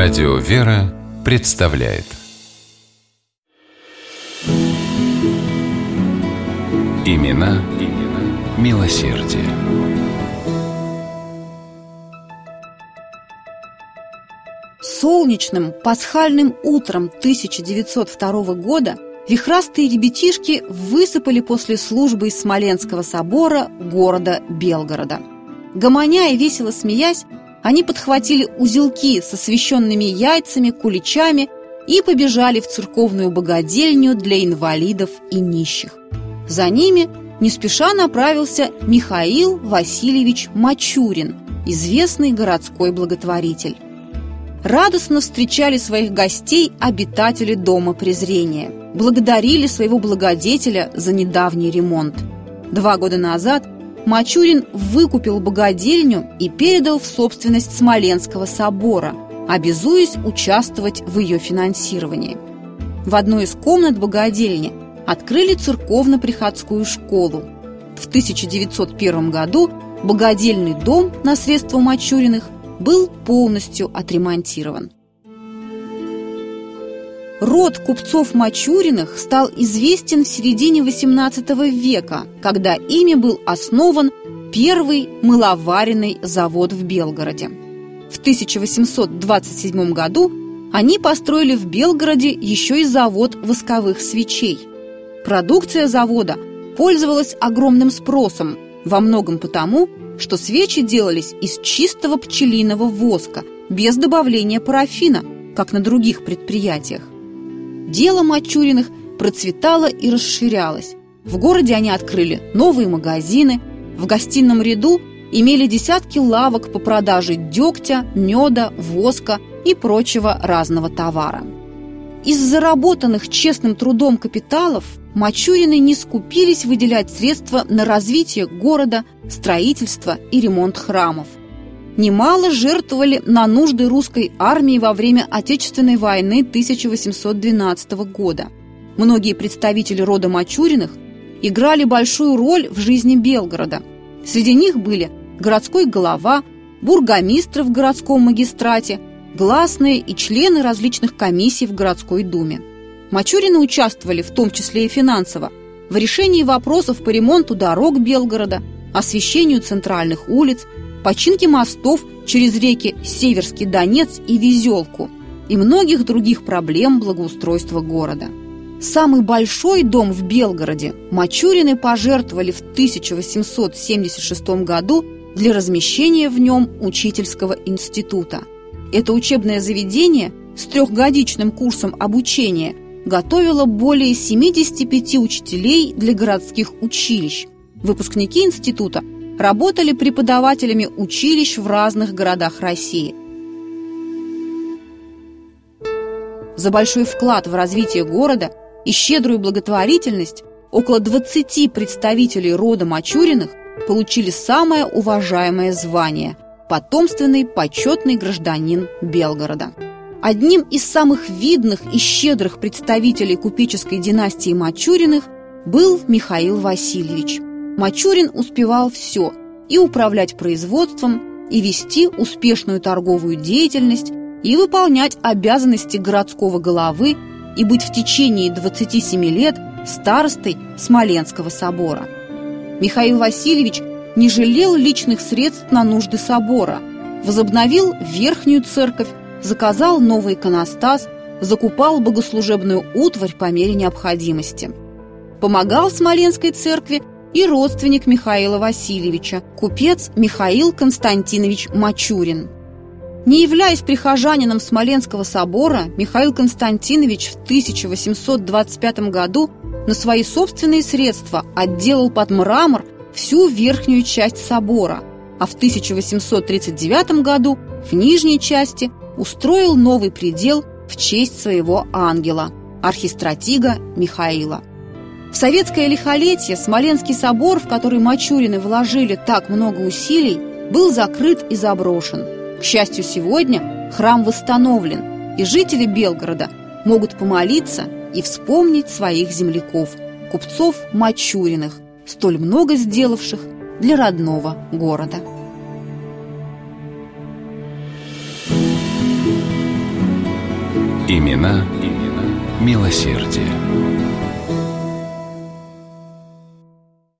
Радио «Вера» представляет Имена, имена милосердие. Солнечным пасхальным утром 1902 года вихрастые ребятишки высыпали после службы из Смоленского собора города Белгорода. Гомоня и весело смеясь, они подхватили узелки со священными яйцами, куличами и побежали в церковную богадельню для инвалидов и нищих. За ними не спеша направился Михаил Васильевич Мачурин, известный городской благотворитель. Радостно встречали своих гостей обитатели Дома презрения. Благодарили своего благодетеля за недавний ремонт. Два года назад Мачурин выкупил богадельню и передал в собственность Смоленского собора, обязуясь участвовать в ее финансировании. В одной из комнат богадельни открыли церковно-приходскую школу. В 1901 году богадельный дом на средства Мачуриных был полностью отремонтирован. Род купцов Мачуриных стал известен в середине XVIII века, когда ими был основан первый мыловаренный завод в Белгороде. В 1827 году они построили в Белгороде еще и завод восковых свечей. Продукция завода пользовалась огромным спросом, во многом потому, что свечи делались из чистого пчелиного воска, без добавления парафина, как на других предприятиях. Дело Мачуриных процветало и расширялось. В городе они открыли новые магазины, в гостином ряду имели десятки лавок по продаже дегтя, меда, воска и прочего разного товара. Из заработанных честным трудом капиталов Мачурины не скупились выделять средства на развитие города, строительство и ремонт храмов. Немало жертвовали на нужды русской армии во время Отечественной войны 1812 года. Многие представители рода Мачуриных играли большую роль в жизни Белгорода. Среди них были городской голова, бургомистры в городском магистрате, гласные и члены различных комиссий в городской думе. Мачурины участвовали, в том числе и финансово, в решении вопросов по ремонту дорог Белгорода, освещению центральных улиц, починке мостов через реки Северский Донец и Везелку и многих других проблем благоустройства города. Самый большой дом в Белгороде Мачурины пожертвовали в 1876 году для размещения в нем учительского института. Это учебное заведение с трехгодичным курсом обучения – готовила более 75 учителей для городских училищ. Выпускники института работали преподавателями училищ в разных городах России. За большой вклад в развитие города и щедрую благотворительность около 20 представителей рода Мачуриных получили самое уважаемое звание – потомственный почетный гражданин Белгорода. Одним из самых видных и щедрых представителей купеческой династии Мачуриных был Михаил Васильевич. Мачурин успевал все – и управлять производством, и вести успешную торговую деятельность, и выполнять обязанности городского головы, и быть в течение 27 лет старостой Смоленского собора. Михаил Васильевич не жалел личных средств на нужды собора, возобновил верхнюю церковь, заказал новый иконостас, закупал богослужебную утварь по мере необходимости. Помогал Смоленской церкви и родственник Михаила Васильевича, купец Михаил Константинович Мачурин. Не являясь прихожанином Смоленского собора, Михаил Константинович в 1825 году на свои собственные средства отделал под мрамор всю верхнюю часть собора, а в 1839 году в нижней части устроил новый предел в честь своего ангела, архистратига Михаила. В советское лихолетие Смоленский собор, в который Мачурины вложили так много усилий, был закрыт и заброшен. К счастью, сегодня храм восстановлен, и жители Белгорода могут помолиться и вспомнить своих земляков, купцов Мачуриных, столь много сделавших для родного города. Имена, имена милосердие.